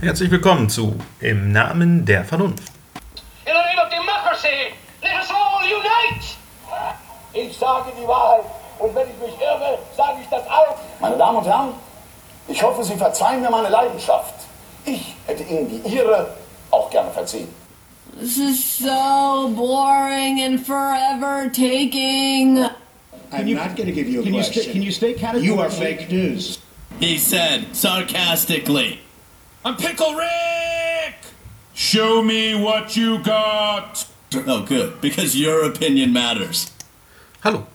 Herzlich willkommen zu Im Namen der Vernunft. In the name of democracy, let us all unite! Ich sage die Wahrheit und wenn ich mich irre, sage ich das auch. Meine Damen und Herren, ich hoffe, Sie verzeihen mir meine Leidenschaft. Ich hätte Ihnen die Ihre auch gerne verziehen. This is so boring and forever taking. I'm not going to give you a Can you, question. sta- can you state categorically? You are fake news. He said sarcastically. I'm Pickle Rick! Show me what you got! Oh, good, because your opinion matters. Hallo.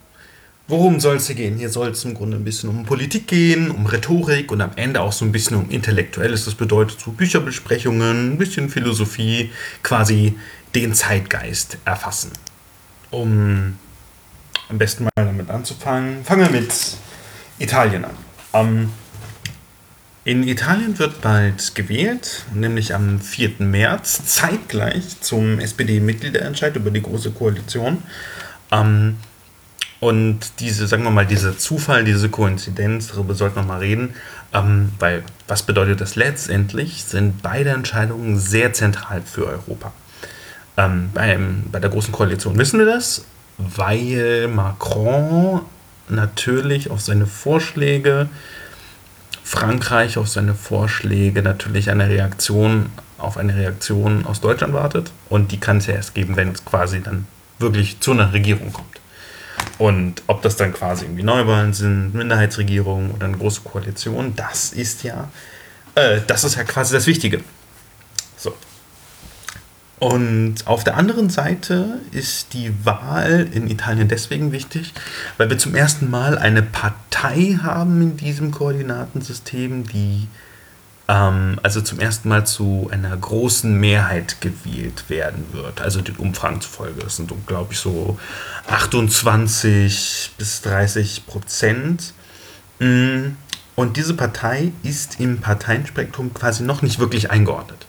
Worum soll es hier gehen? Hier soll es im Grunde ein bisschen um Politik gehen, um Rhetorik und am Ende auch so ein bisschen um Intellektuelles. Das bedeutet so Bücherbesprechungen, ein bisschen Philosophie, quasi den Zeitgeist erfassen. Um am besten mal damit anzufangen, fangen wir mit Italien an. Ähm, in Italien wird bald gewählt, nämlich am 4. März, zeitgleich zum SPD-Mitgliederentscheid über die Große Koalition. Ähm, und diese, sagen wir mal, dieser Zufall, diese Koinzidenz, darüber sollten wir mal reden. Ähm, weil, was bedeutet das letztendlich? Sind beide Entscheidungen sehr zentral für Europa. Ähm, beim, bei der Großen Koalition wissen wir das, weil Macron natürlich auf seine Vorschläge, Frankreich auf seine Vorschläge natürlich eine Reaktion auf eine Reaktion aus Deutschland wartet. Und die kann es ja erst geben, wenn es quasi dann wirklich zu einer Regierung kommt. Und ob das dann quasi irgendwie Neuwahlen sind, Minderheitsregierung oder eine große Koalition, das ist ja, äh, das ist ja quasi das Wichtige. So. Und auf der anderen Seite ist die Wahl in Italien deswegen wichtig, weil wir zum ersten Mal eine Partei haben in diesem Koordinatensystem, die ähm, also zum ersten Mal zu einer großen Mehrheit gewählt werden wird. Also den Umfragen zufolge. Das sind, glaube ich, so 28 bis 30 Prozent. Mm, Und diese Partei ist im Parteienspektrum quasi noch nicht wirklich eingeordnet.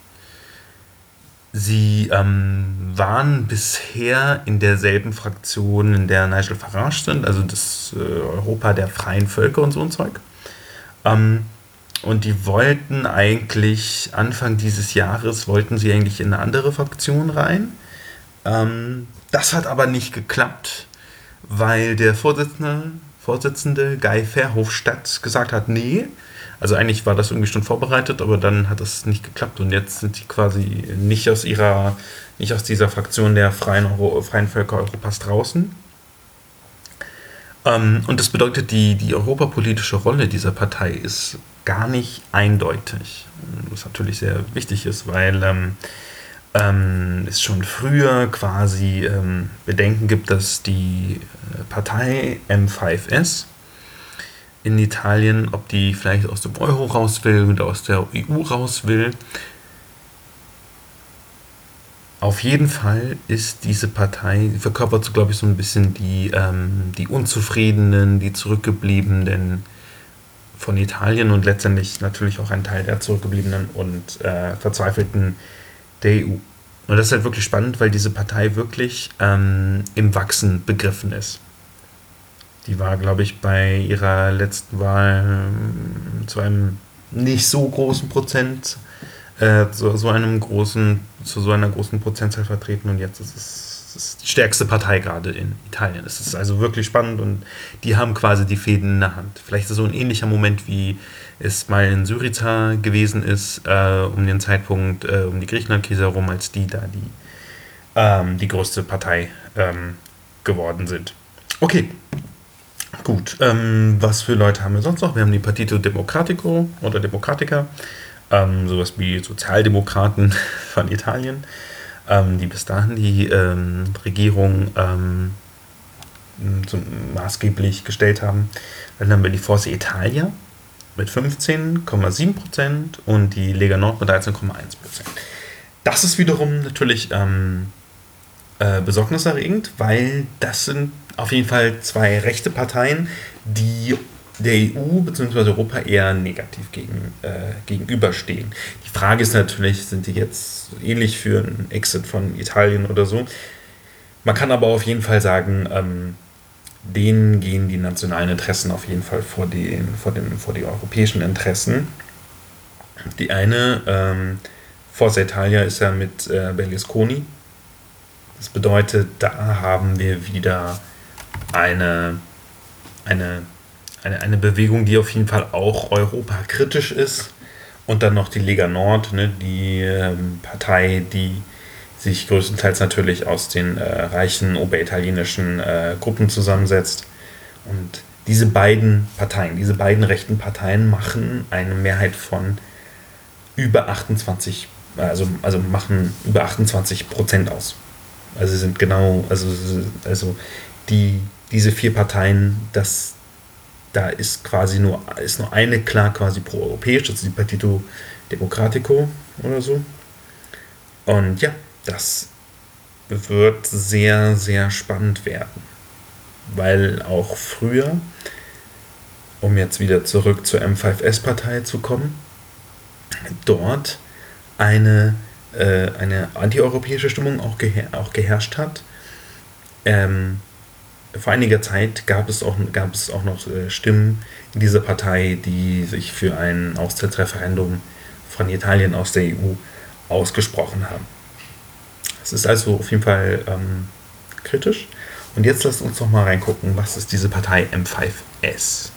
Sie ähm, waren bisher in derselben Fraktion, in der Nigel Farage sind, also das äh, Europa der freien Völker und so ein Zeug. Ähm, und die wollten eigentlich, Anfang dieses Jahres, wollten sie eigentlich in eine andere Fraktion rein. Ähm, das hat aber nicht geklappt, weil der Vorsitzende, Vorsitzende Guy Verhofstadt gesagt hat, nee. Also eigentlich war das irgendwie schon vorbereitet, aber dann hat es nicht geklappt und jetzt sind sie quasi nicht aus ihrer, nicht aus dieser Fraktion der freien, Euro, freien Völker Europas draußen. Ähm, und das bedeutet, die, die europapolitische Rolle dieser Partei ist gar nicht eindeutig. Was natürlich sehr wichtig ist, weil ähm, ähm, es schon früher quasi ähm, Bedenken gibt, dass die äh, Partei M5S in Italien, ob die vielleicht aus dem Euro raus will oder aus der EU raus will. Auf jeden Fall ist diese Partei, verkörpert so, glaube ich, so ein bisschen die, ähm, die Unzufriedenen, die Zurückgebliebenen von Italien und letztendlich natürlich auch ein Teil der Zurückgebliebenen und äh, Verzweifelten der EU. Und das ist halt wirklich spannend, weil diese Partei wirklich ähm, im Wachsen begriffen ist. Die war, glaube ich, bei ihrer letzten Wahl ähm, zu einem nicht so großen Prozent, äh, zu so einem großen, zu so einer großen Prozentzahl vertreten und jetzt ist es ist die stärkste Partei gerade in Italien. Es ist also wirklich spannend und die haben quasi die Fäden in der Hand. Vielleicht ist es so ein ähnlicher Moment, wie es mal in Syriza gewesen ist, äh, um den Zeitpunkt, äh, um die Griechenland-Krise herum, als die da die, ähm, die größte Partei ähm, geworden sind. Okay, gut. Ähm, was für Leute haben wir sonst noch? Wir haben die Partito Democratico oder Democratica, ähm, sowas wie Sozialdemokraten von Italien ähm, die bis dahin die ähm, Regierung ähm, zum, maßgeblich gestellt haben. Dann haben wir die Forza Italia mit 15,7% und die Lega Nord mit 13,1%. Das ist wiederum natürlich ähm, äh, besorgniserregend, weil das sind auf jeden Fall zwei rechte Parteien, die der EU bzw. Europa eher negativ gegen, äh, gegenüberstehen. Die Frage ist natürlich, sind die jetzt ähnlich für einen Exit von Italien oder so? Man kann aber auf jeden Fall sagen, ähm, denen gehen die nationalen Interessen auf jeden Fall vor, den, vor, dem, vor die europäischen Interessen. Die eine, ähm, Forza Italia ist ja mit äh, Berlusconi. Das bedeutet, da haben wir wieder eine, eine, eine, eine Bewegung, die auf jeden Fall auch europakritisch ist. Und dann noch die Lega Nord, ne, die ähm, Partei, die sich größtenteils natürlich aus den äh, reichen oberitalienischen äh, Gruppen zusammensetzt. Und diese beiden Parteien, diese beiden rechten Parteien machen eine Mehrheit von über 28, also, also machen über 28 Prozent aus. Also sind genau, also, also die, diese vier Parteien, das, da ist quasi nur, ist nur eine klar quasi pro-europäisch, das ist die Partito Democratico oder so. Und ja, das wird sehr, sehr spannend werden. Weil auch früher, um jetzt wieder zurück zur M5S-Partei zu kommen, dort eine, äh, eine antieuropäische Stimmung auch, geher auch geherrscht hat. Ähm, vor einiger Zeit gab es auch, gab es auch noch äh, Stimmen in dieser Partei, die sich für ein Austrittsreferendum von Italien aus der EU ausgesprochen haben. Es ist also auf jeden Fall ähm, kritisch. Und jetzt lasst uns doch mal reingucken, was ist diese Partei M5S?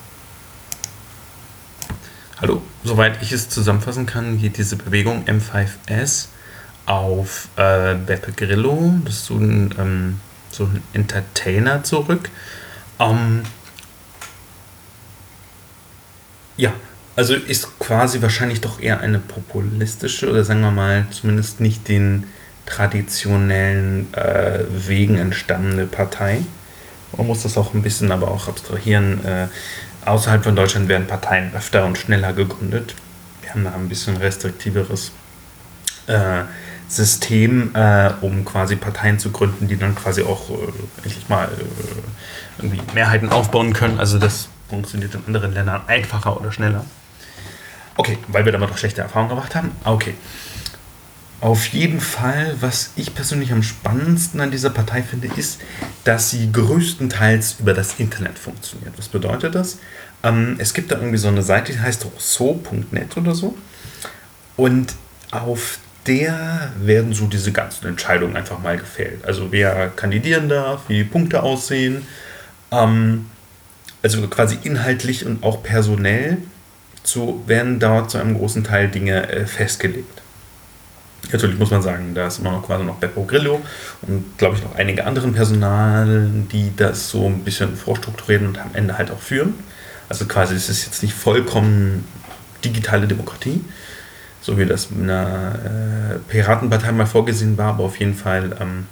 Hallo, soweit ich es zusammenfassen kann, geht diese Bewegung M5S auf äh, Beppe Grillo, das ist so ein, ähm, so ein Entertainer zurück. Ähm, ja, also ist quasi wahrscheinlich doch eher eine populistische oder sagen wir mal zumindest nicht den traditionellen äh, Wegen entstandene Partei. Man muss das auch ein bisschen aber auch abstrahieren. Äh, außerhalb von Deutschland werden Parteien öfter und schneller gegründet. Wir haben da ein bisschen restriktiveres äh, System, äh, um quasi Parteien zu gründen, die dann quasi auch äh, endlich mal äh, irgendwie Mehrheiten aufbauen können. Also das funktioniert in anderen Ländern einfacher oder schneller. Okay, weil wir damit auch schlechte Erfahrungen gemacht haben. Okay. Auf jeden Fall, was ich persönlich am spannendsten an dieser Partei finde, ist, dass sie größtenteils über das Internet funktioniert. Was bedeutet das? Ähm, es gibt da irgendwie so eine Seite, die heißt so.net oder so. Und auf der werden so diese ganzen Entscheidungen einfach mal gefällt. Also wer kandidieren darf, wie die Punkte aussehen. Ähm, also quasi inhaltlich und auch personell so werden dort zu einem großen Teil Dinge äh, festgelegt. Natürlich muss man sagen, da ist immer noch quasi noch Beppo Grillo und glaube ich noch einige anderen Personal, die das so ein bisschen vorstrukturieren und am Ende halt auch führen. Also quasi es ist jetzt nicht vollkommen digitale Demokratie, so wie das in einer äh, Piratenpartei mal vorgesehen war, aber auf jeden Fall ähm,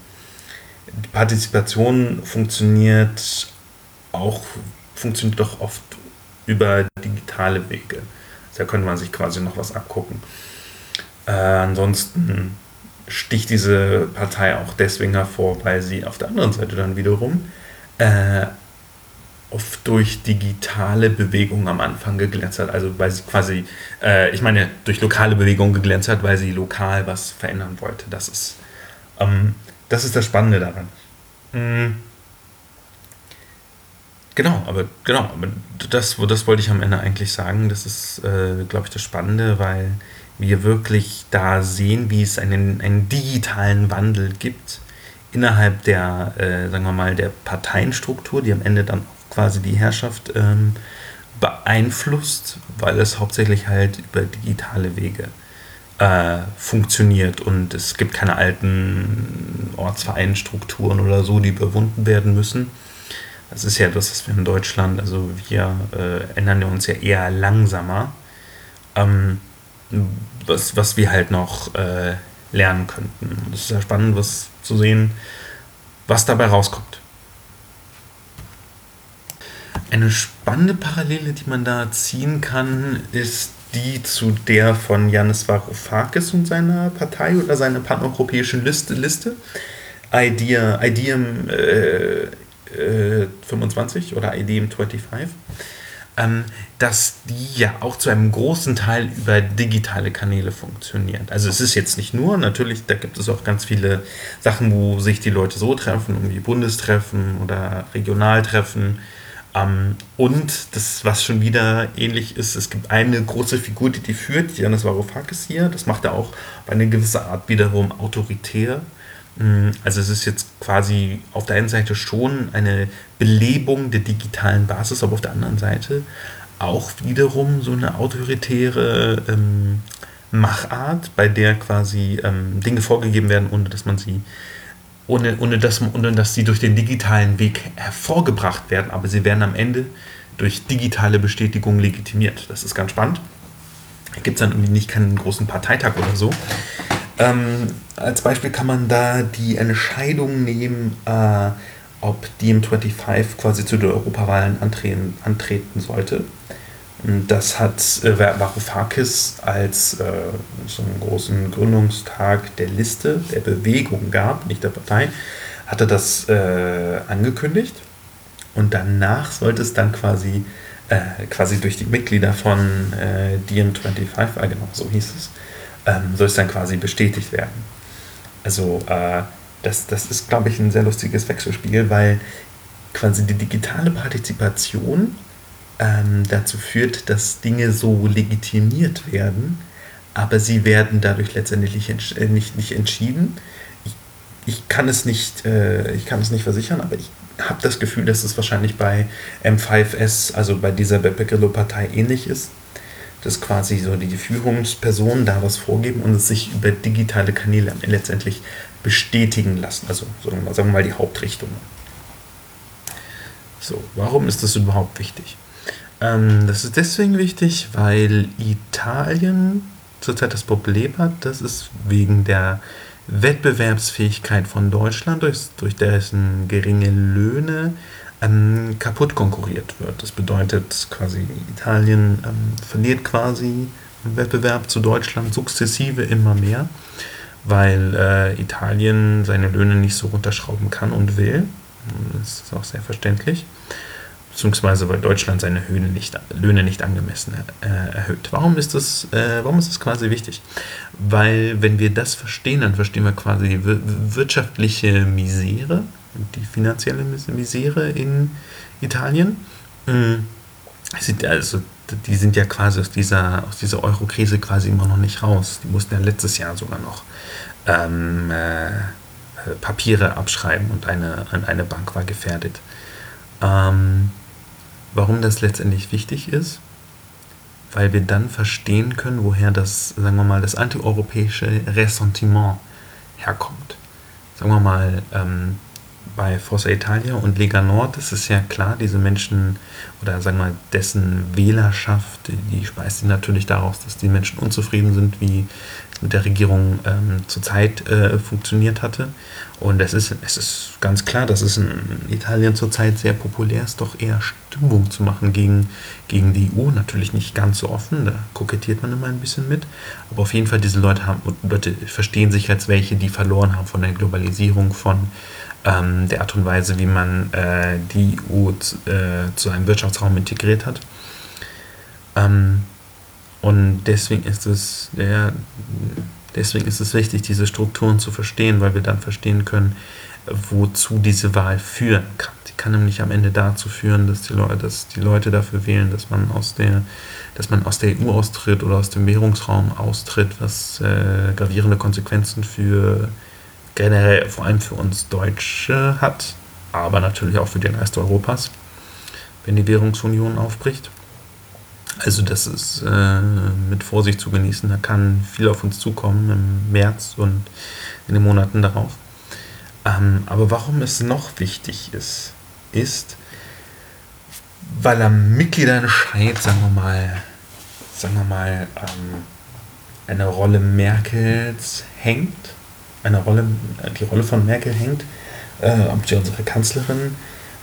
die Partizipation funktioniert auch, funktioniert doch oft über digitale Wege. Da könnte man sich quasi noch was abgucken. Äh, ansonsten sticht diese Partei auch deswegen hervor, weil sie auf der anderen Seite dann wiederum äh, oft durch digitale Bewegungen am Anfang geglänzt hat. Also weil sie quasi, äh, ich meine, durch lokale Bewegungen geglänzt hat, weil sie lokal was verändern wollte. Das ist, ähm, das, ist das Spannende daran. Mhm. Genau, aber genau, aber das, das wollte ich am Ende eigentlich sagen. Das ist, äh, glaube ich, das Spannende, weil wir wirklich da sehen, wie es einen, einen digitalen Wandel gibt innerhalb der, äh, sagen wir mal, der Parteienstruktur, die am Ende dann quasi die Herrschaft ähm, beeinflusst, weil es hauptsächlich halt über digitale Wege äh, funktioniert und es gibt keine alten Ortsvereinstrukturen oder so, die überwunden werden müssen. Das ist ja das, was wir in Deutschland, also wir äh, ändern uns ja eher langsamer. Ähm, was, was wir halt noch äh, lernen könnten. Es ist ja spannend, was zu sehen, was dabei rauskommt. Eine spannende Parallele, die man da ziehen kann, ist die zu der von Janis Varoufakis und seiner Partei oder seiner paneuropäischen Liste. Liste. Idea, IDEAM äh, äh, 25 oder IDEAM 25 ähm, dass die ja auch zu einem großen Teil über digitale Kanäle funktionieren. Also es ist jetzt nicht nur, natürlich, da gibt es auch ganz viele Sachen, wo sich die Leute so treffen, irgendwie Bundestreffen oder Regionaltreffen. Ähm, und das, was schon wieder ähnlich ist, es gibt eine große Figur, die die führt, Janis Varoufakis hier. Das macht er auch auf eine gewisse Art wiederum autoritär. Mm, Also es ist jetzt quasi auf der einen Seite schon eine Belebung der digitalen Basis, aber auf der anderen Seite auch wiederum so eine autoritäre ähm, Machart, bei der quasi ähm, Dinge vorgegeben werden, ohne dass man sie, ohne, ohne, dass, ohne dass sie durch den digitalen Weg hervorgebracht werden, aber sie werden am Ende durch digitale Bestätigung legitimiert. Das ist ganz spannend. Da gibt es dann irgendwie nicht keinen großen Parteitag oder so. Ähm, als Beispiel kann man da die Entscheidung nehmen, äh, ob DiEM25 quasi zu den Europawahlen antreten, antreten sollte. Das hat äh, Varoufakis als äh, so einen großen Gründungstag der Liste, der Bewegung gab, nicht der Partei, hatte das äh, angekündigt. Und danach sollte es dann quasi, äh, quasi durch die Mitglieder von äh, DiEM25, ah, genau, so hieß es, ähm, soll es dann quasi bestätigt werden. Also äh, das, das ist, glaube ich, ein sehr lustiges Wechselspiel, weil quasi die digitale Partizipation ähm, dazu führt, dass Dinge so legitimiert werden, aber sie werden dadurch letztendlich entsch- äh, nicht, nicht entschieden. Ich, ich, kann es nicht, äh, ich kann es nicht versichern, aber ich habe das Gefühl, dass es wahrscheinlich bei M5S, also bei dieser Beppekelo-Partei ähnlich ist, dass quasi so die Führungspersonen da was vorgeben und es sich über digitale Kanäle letztendlich bestätigen lassen. Also sagen wir mal, sagen wir mal die Hauptrichtung. So, warum ist das überhaupt wichtig? Ähm, das ist deswegen wichtig, weil Italien zurzeit das Problem hat, dass es wegen der Wettbewerbsfähigkeit von Deutschland durch, durch dessen geringe Löhne ähm, kaputt konkurriert wird. Das bedeutet quasi, Italien ähm, verliert quasi im Wettbewerb zu Deutschland sukzessive immer mehr, weil äh, Italien seine Löhne nicht so runterschrauben kann und will. Das ist auch sehr verständlich beziehungsweise weil Deutschland seine Höhne nicht, Löhne nicht angemessen äh, erhöht. Warum ist, das, äh, warum ist das quasi wichtig? Weil wenn wir das verstehen, dann verstehen wir quasi die wir wirtschaftliche Misere, die finanzielle Mis- Misere in Italien. Sind also, die sind ja quasi aus dieser, aus dieser Euro-Krise quasi immer noch nicht raus. Die mussten ja letztes Jahr sogar noch ähm, äh, Papiere abschreiben und eine, eine Bank war gefährdet. Ähm, warum das letztendlich wichtig ist, weil wir dann verstehen können, woher das, sagen wir mal, das antieuropäische Ressentiment herkommt. Sagen wir mal, ähm, bei Forza Italia und Lega Nord ist es ja klar, diese Menschen oder sagen wir mal, dessen Wählerschaft, die speist sich natürlich daraus, dass die Menschen unzufrieden sind, wie es mit der Regierung ähm, zurzeit äh, funktioniert hatte. Und es ist, es ist ganz klar, dass es in Italien zurzeit sehr populär ist, doch eher Stimmung zu machen gegen, gegen die EU. Natürlich nicht ganz so offen, da kokettiert man immer ein bisschen mit. Aber auf jeden Fall, diese Leute, haben, Leute verstehen sich als welche, die verloren haben von der Globalisierung, von ähm, der Art und Weise, wie man äh, die EU zu, äh, zu einem Wirtschaftsraum integriert hat. Ähm, und deswegen ist es, ja, deswegen ist es wichtig, diese Strukturen zu verstehen, weil wir dann verstehen können, wozu diese Wahl führen kann. Sie kann nämlich am Ende dazu führen, dass die Leute, dass die Leute dafür wählen, dass man aus der, dass man aus der EU austritt oder aus dem Währungsraum austritt, was äh, gravierende Konsequenzen für generell vor allem für uns Deutsche hat, aber natürlich auch für den Rest Europas, wenn die Währungsunion aufbricht. Also das ist äh, mit Vorsicht zu genießen. Da kann viel auf uns zukommen im März und in den Monaten darauf. Ähm, aber warum es noch wichtig ist, ist, weil am Mitgliederentscheid, sagen wir mal, sagen wir mal, ähm, eine Rolle Merkels hängt, eine Rolle, die Rolle von Merkel hängt, äh, ob sie unsere Kanzlerin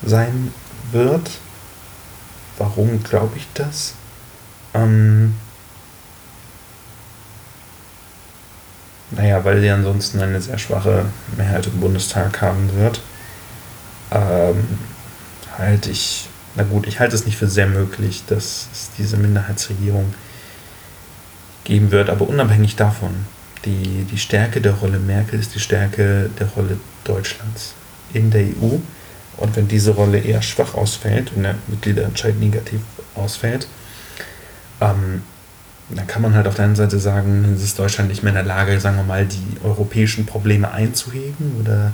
sein wird. Warum glaube ich das? Ähm, naja, weil sie ansonsten eine sehr schwache Mehrheit im Bundestag haben wird. Ähm, halte ich, na gut, ich halte es nicht für sehr möglich, dass es diese Minderheitsregierung geben wird, aber unabhängig davon, die, die Stärke der Rolle Merkel ist die Stärke der Rolle Deutschlands in der EU, Und wenn diese Rolle eher schwach ausfällt und der Mitgliederentscheid negativ ausfällt, ähm, dann kann man halt auf der einen Seite sagen, es ist Deutschland nicht mehr in der Lage, sagen wir mal, die europäischen Probleme einzuhegen oder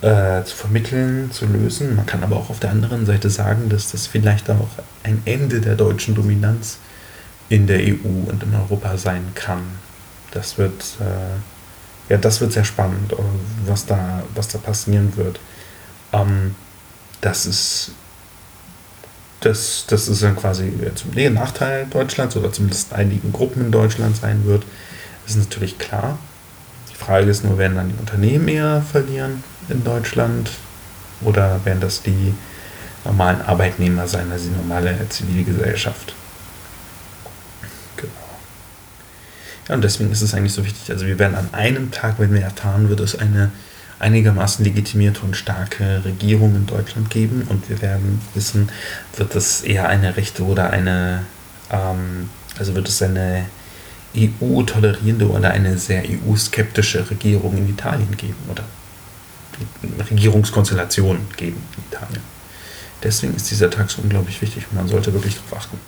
äh, zu vermitteln, zu lösen. Man kann aber auch auf der anderen Seite sagen, dass das vielleicht auch ein Ende der deutschen Dominanz in der EU und in Europa sein kann. Das wird, äh, ja, das wird sehr spannend, was da, was da passieren wird. Ähm, das ist das, das ist dann quasi zum Nachteil Deutschlands oder zumindest einigen Gruppen in Deutschland sein wird. Ist natürlich klar. Die Frage ist nur, werden dann die Unternehmen eher verlieren in Deutschland oder werden das die normalen Arbeitnehmer sein, also die normale Zivilgesellschaft? Ja, und deswegen ist es eigentlich so wichtig. Also wir werden an einem Tag, wenn wir erfahren, wird es eine einigermaßen legitimierte und starke Regierung in Deutschland geben und wir werden wissen, wird es eher eine rechte oder eine, ähm, also wird es eine EU-tolerierende oder eine sehr EU-skeptische Regierung in Italien geben oder Regierungskonstellation geben in Italien. Deswegen ist dieser Tag so unglaublich wichtig und man sollte wirklich darauf achten.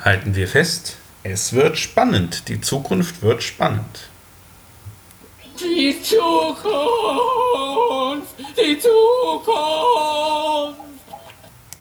Halten wir fest, es wird spannend. Die Zukunft wird spannend. Die Zukunft! Die Zukunft!